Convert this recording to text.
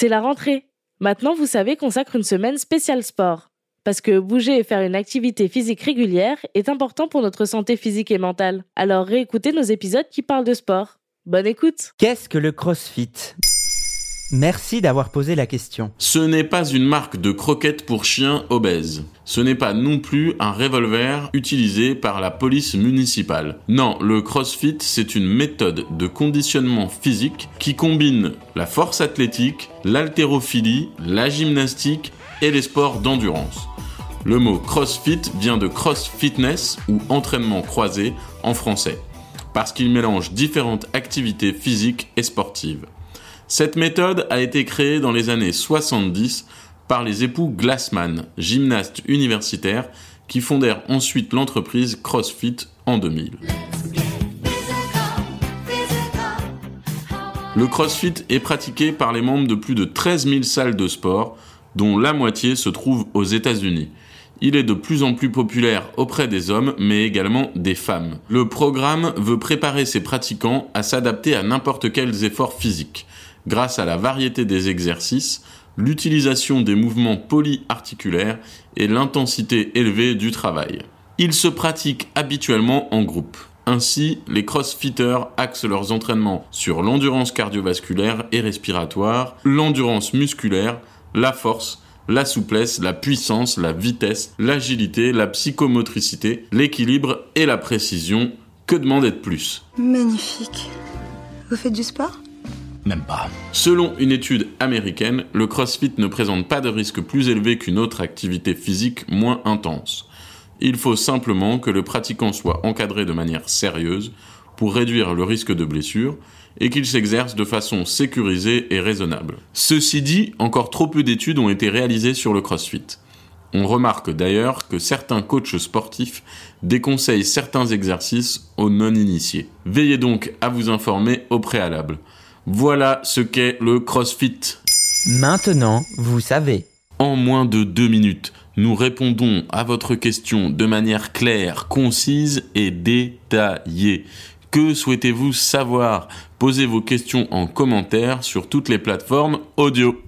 C'est la rentrée. Maintenant, vous savez, consacre une semaine spéciale sport. Parce que bouger et faire une activité physique régulière est important pour notre santé physique et mentale. Alors réécoutez nos épisodes qui parlent de sport. Bonne écoute Qu'est-ce que le CrossFit? Merci d'avoir posé la question. Ce n'est pas une marque de croquettes pour chiens obèses. Ce n'est pas non plus un revolver utilisé par la police municipale. Non, le CrossFit, c'est une méthode de conditionnement physique qui combine la force athlétique, l'haltérophilie, la gymnastique et les sports d'endurance. Le mot CrossFit vient de cross fitness ou entraînement croisé en français, parce qu'il mélange différentes activités physiques et sportives. Cette méthode a été créée dans les années 70 par les époux Glassman, gymnastes universitaires, qui fondèrent ensuite l'entreprise CrossFit en 2000. Le CrossFit est pratiqué par les membres de plus de 13 000 salles de sport, dont la moitié se trouve aux États-Unis. Il est de plus en plus populaire auprès des hommes, mais également des femmes. Le programme veut préparer ses pratiquants à s'adapter à n'importe quels efforts physiques grâce à la variété des exercices, l'utilisation des mouvements polyarticulaires et l'intensité élevée du travail. Ils se pratiquent habituellement en groupe. Ainsi, les crossfitters axent leurs entraînements sur l'endurance cardiovasculaire et respiratoire, l'endurance musculaire, la force, la souplesse, la puissance, la vitesse, l'agilité, la psychomotricité, l'équilibre et la précision. Que demander de plus? Magnifique. Vous faites du sport? Selon une étude américaine, le CrossFit ne présente pas de risque plus élevé qu'une autre activité physique moins intense. Il faut simplement que le pratiquant soit encadré de manière sérieuse pour réduire le risque de blessure et qu'il s'exerce de façon sécurisée et raisonnable. Ceci dit, encore trop peu d'études ont été réalisées sur le CrossFit. On remarque d'ailleurs que certains coachs sportifs déconseillent certains exercices aux non-initiés. Veillez donc à vous informer au préalable. Voilà ce qu'est le CrossFit. Maintenant, vous savez. En moins de deux minutes, nous répondons à votre question de manière claire, concise et détaillée. Que souhaitez-vous savoir? Posez vos questions en commentaire sur toutes les plateformes audio.